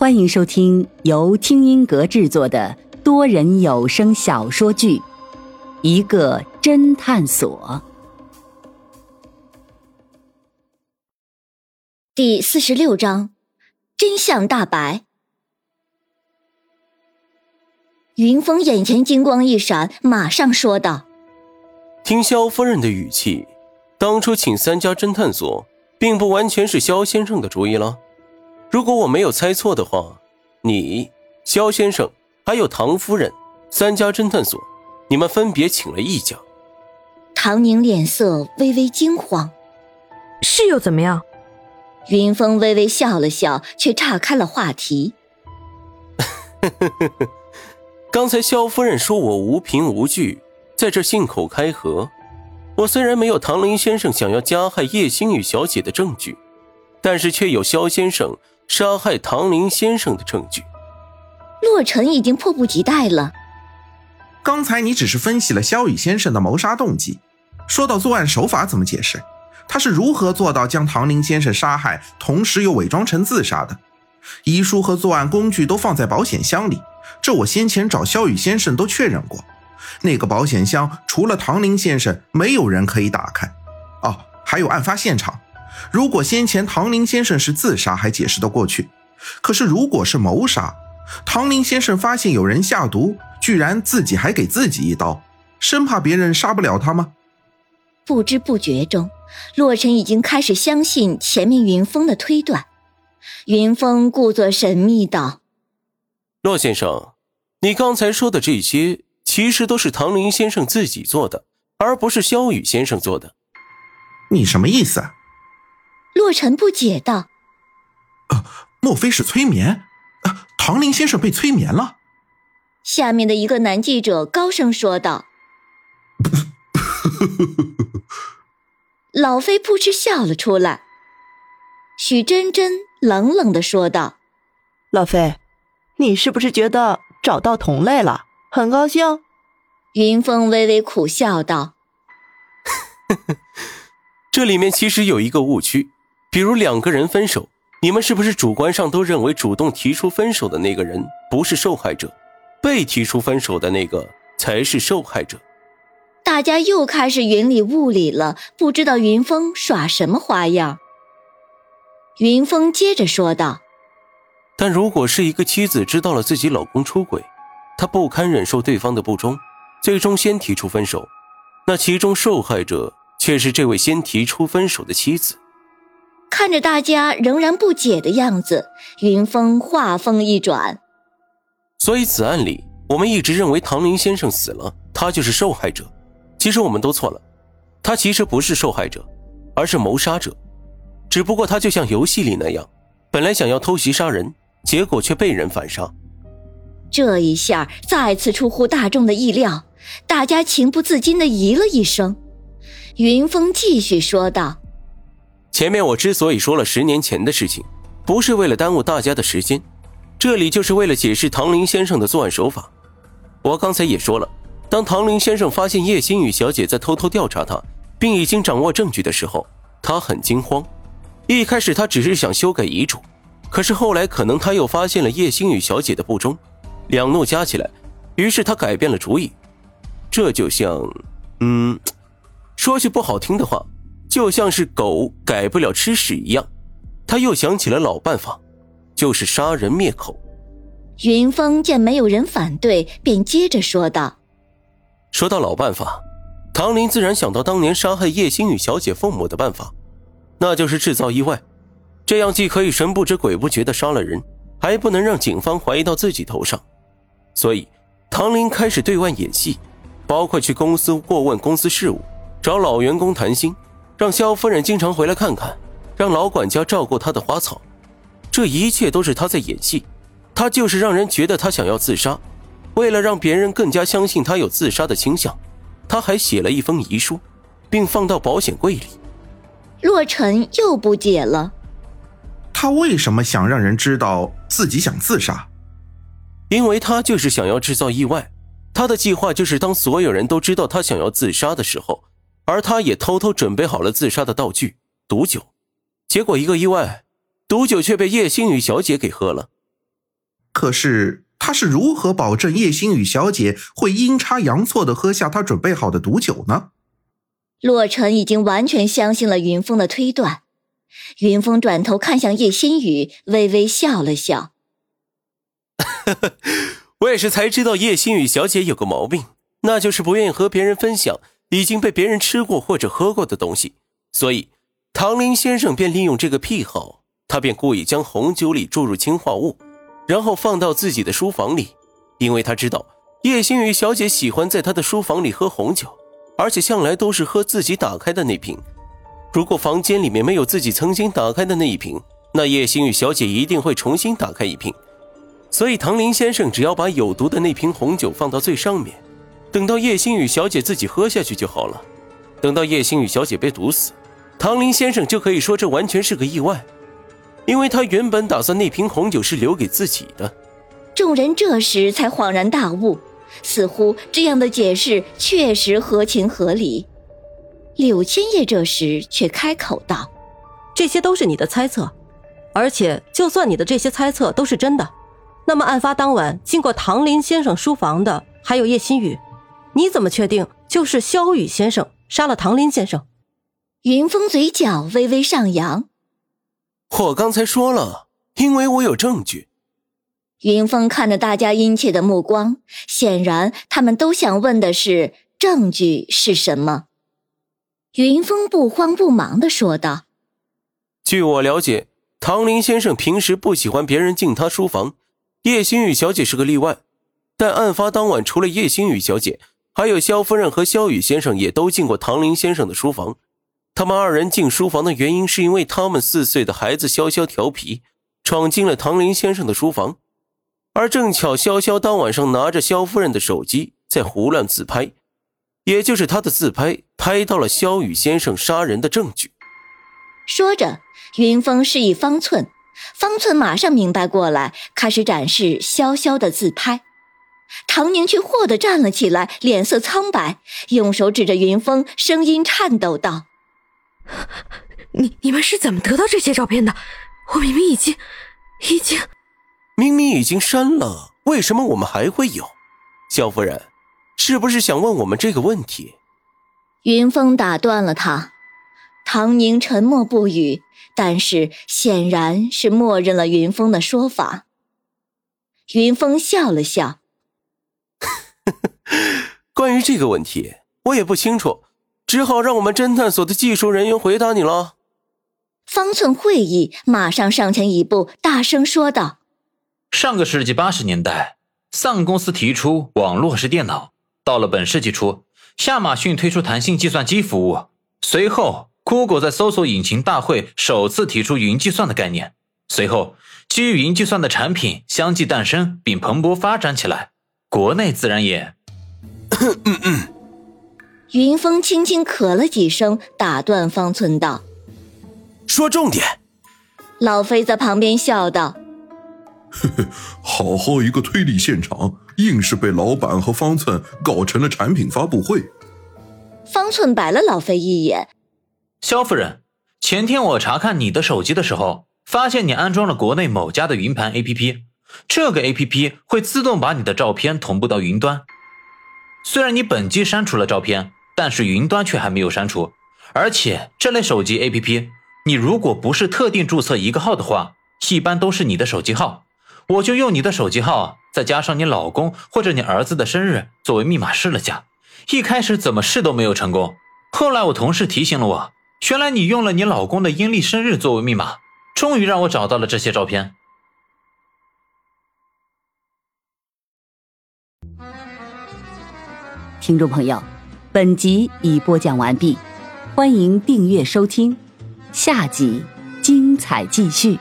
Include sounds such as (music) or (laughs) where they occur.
欢迎收听由听音阁制作的多人有声小说剧《一个侦探所》第四十六章：真相大白。云峰眼前金光一闪，马上说道：“听萧夫人的语气，当初请三家侦探所，并不完全是萧先生的主意了。”如果我没有猜错的话，你、肖先生还有唐夫人三家侦探所，你们分别请了一家。唐宁脸色微微惊慌，是又怎么样？云峰微微笑了笑，却岔开了话题。(laughs) 刚才肖夫人说我无凭无据，在这信口开河。我虽然没有唐林先生想要加害叶星宇小姐的证据，但是却有肖先生。杀害唐林先生的证据，洛尘已经迫不及待了。刚才你只是分析了萧雨先生的谋杀动机，说到作案手法怎么解释？他是如何做到将唐林先生杀害，同时又伪装成自杀的？遗书和作案工具都放在保险箱里，这我先前找萧雨先生都确认过。那个保险箱除了唐林先生，没有人可以打开。哦，还有案发现场。如果先前唐林先生是自杀，还解释得过去；可是如果是谋杀，唐林先生发现有人下毒，居然自己还给自己一刀，生怕别人杀不了他吗？不知不觉中，洛尘已经开始相信前面云峰的推断。云峰故作神秘道：“洛先生，你刚才说的这些，其实都是唐林先生自己做的，而不是萧雨先生做的。你什么意思？”洛尘不解道：“呃，莫非是催眠？呃，唐林先生被催眠了？”下面的一个男记者高声说道：“ (laughs) 老飞扑哧笑了出来。”许真真冷冷的说道：“老飞，你是不是觉得找到同类了，很高兴？”云峰微微苦笑道：“ (laughs) 这里面其实有一个误区。”比如两个人分手，你们是不是主观上都认为主动提出分手的那个人不是受害者，被提出分手的那个才是受害者？大家又开始云里雾里了，不知道云峰耍什么花样。云峰接着说道：“但如果是一个妻子知道了自己老公出轨，她不堪忍受对方的不忠，最终先提出分手，那其中受害者却是这位先提出分手的妻子。”看着大家仍然不解的样子，云峰话锋一转：“所以此案里，我们一直认为唐林先生死了，他就是受害者。其实我们都错了，他其实不是受害者，而是谋杀者。只不过他就像游戏里那样，本来想要偷袭杀人，结果却被人反杀。这一下再次出乎大众的意料，大家情不自禁的咦了一声。云峰继续说道。”前面我之所以说了十年前的事情，不是为了耽误大家的时间，这里就是为了解释唐林先生的作案手法。我刚才也说了，当唐林先生发现叶星宇小姐在偷偷调查他，并已经掌握证据的时候，他很惊慌。一开始他只是想修改遗嘱，可是后来可能他又发现了叶星宇小姐的不忠，两怒加起来，于是他改变了主意。这就像，嗯，说句不好听的话。就像是狗改不了吃屎一样，他又想起了老办法，就是杀人灭口。云峰见没有人反对，便接着说道：“说到老办法，唐林自然想到当年杀害叶星宇小姐父母的办法，那就是制造意外，这样既可以神不知鬼不觉的杀了人，还不能让警方怀疑到自己头上。所以，唐林开始对外演戏，包括去公司过问公司事务，找老员工谈心。”让肖夫人经常回来看看，让老管家照顾她的花草，这一切都是他在演戏。他就是让人觉得他想要自杀。为了让别人更加相信他有自杀的倾向，他还写了一封遗书，并放到保险柜里。洛尘又不解了，他为什么想让人知道自己想自杀？因为他就是想要制造意外。他的计划就是当所有人都知道他想要自杀的时候。而他也偷偷准备好了自杀的道具毒酒，结果一个意外，毒酒却被叶星宇小姐给喝了。可是他是如何保证叶星宇小姐会阴差阳错的喝下他准备好的毒酒呢？洛尘已经完全相信了云峰的推断。云峰转头看向叶星宇，微微笑了笑：“ (laughs) 我也是才知道叶星宇小姐有个毛病，那就是不愿意和别人分享已经被别人吃过或者喝过的东西。所以，唐林先生便利用这个癖好，他便故意将红酒里注入氰化物，然后放到自己的书房里，因为他知道叶星宇小姐喜欢在他的书房里喝红酒，而且向来都是喝自己打开的那瓶。”如果房间里面没有自己曾经打开的那一瓶，那叶星宇小姐一定会重新打开一瓶。所以唐林先生只要把有毒的那瓶红酒放到最上面，等到叶星宇小姐自己喝下去就好了。等到叶星宇小姐被毒死，唐林先生就可以说这完全是个意外，因为他原本打算那瓶红酒是留给自己的。众人这时才恍然大悟，似乎这样的解释确实合情合理。柳千叶这时却开口道：“这些都是你的猜测，而且就算你的这些猜测都是真的，那么案发当晚经过唐林先生书房的还有叶新宇，你怎么确定就是萧雨先生杀了唐林先生？”云峰嘴角微微上扬：“我刚才说了，因为我有证据。”云峰看着大家殷切的目光，显然他们都想问的是证据是什么。云峰不慌不忙的说道：“据我了解，唐林先生平时不喜欢别人进他书房，叶星宇小姐是个例外。但案发当晚，除了叶星宇小姐，还有萧夫人和萧雨先生也都进过唐林先生的书房。他们二人进书房的原因，是因为他们四岁的孩子潇潇调皮，闯进了唐林先生的书房，而正巧潇潇当晚上拿着萧夫人的手机在胡乱自拍。”也就是他的自拍拍到了萧雨先生杀人的证据。说着，云峰示意方寸，方寸马上明白过来，开始展示潇潇的自拍。唐宁却霍地站了起来，脸色苍白，用手指着云峰，声音颤抖道：“你你们是怎么得到这些照片的？我明明已经，已经，明明已经删了，为什么我们还会有？萧夫人。”是不是想问我们这个问题？云峰打断了他。唐宁沉默不语，但是显然是默认了云峰的说法。云峰笑了笑：“ (laughs) 关于这个问题，我也不清楚，只好让我们侦探所的技术人员回答你了。”方寸会议马上上前一步，大声说道：“上个世纪八十年代，丧公司提出网络式电脑。”到了本世纪初，亚马逊推出弹性计算机服务，随后 Google 在搜索引擎大会首次提出云计算的概念，随后基于云计算的产品相继诞生并蓬勃发展起来，国内自然也。(coughs) 云峰轻轻咳了几声，打断方寸道：“说重点。”老飞在旁边笑道。呵呵，好好一个推理现场，硬是被老板和方寸搞成了产品发布会。方寸白了老飞一眼。肖夫人，前天我查看你的手机的时候，发现你安装了国内某家的云盘 APP，这个 APP 会自动把你的照片同步到云端。虽然你本机删除了照片，但是云端却还没有删除。而且这类手机 APP，你如果不是特定注册一个号的话，一般都是你的手机号。我就用你的手机号，再加上你老公或者你儿子的生日作为密码试了下，一开始怎么试都没有成功。后来我同事提醒了我，原来你用了你老公的阴历生日作为密码，终于让我找到了这些照片。听众朋友，本集已播讲完毕，欢迎订阅收听，下集精彩继续。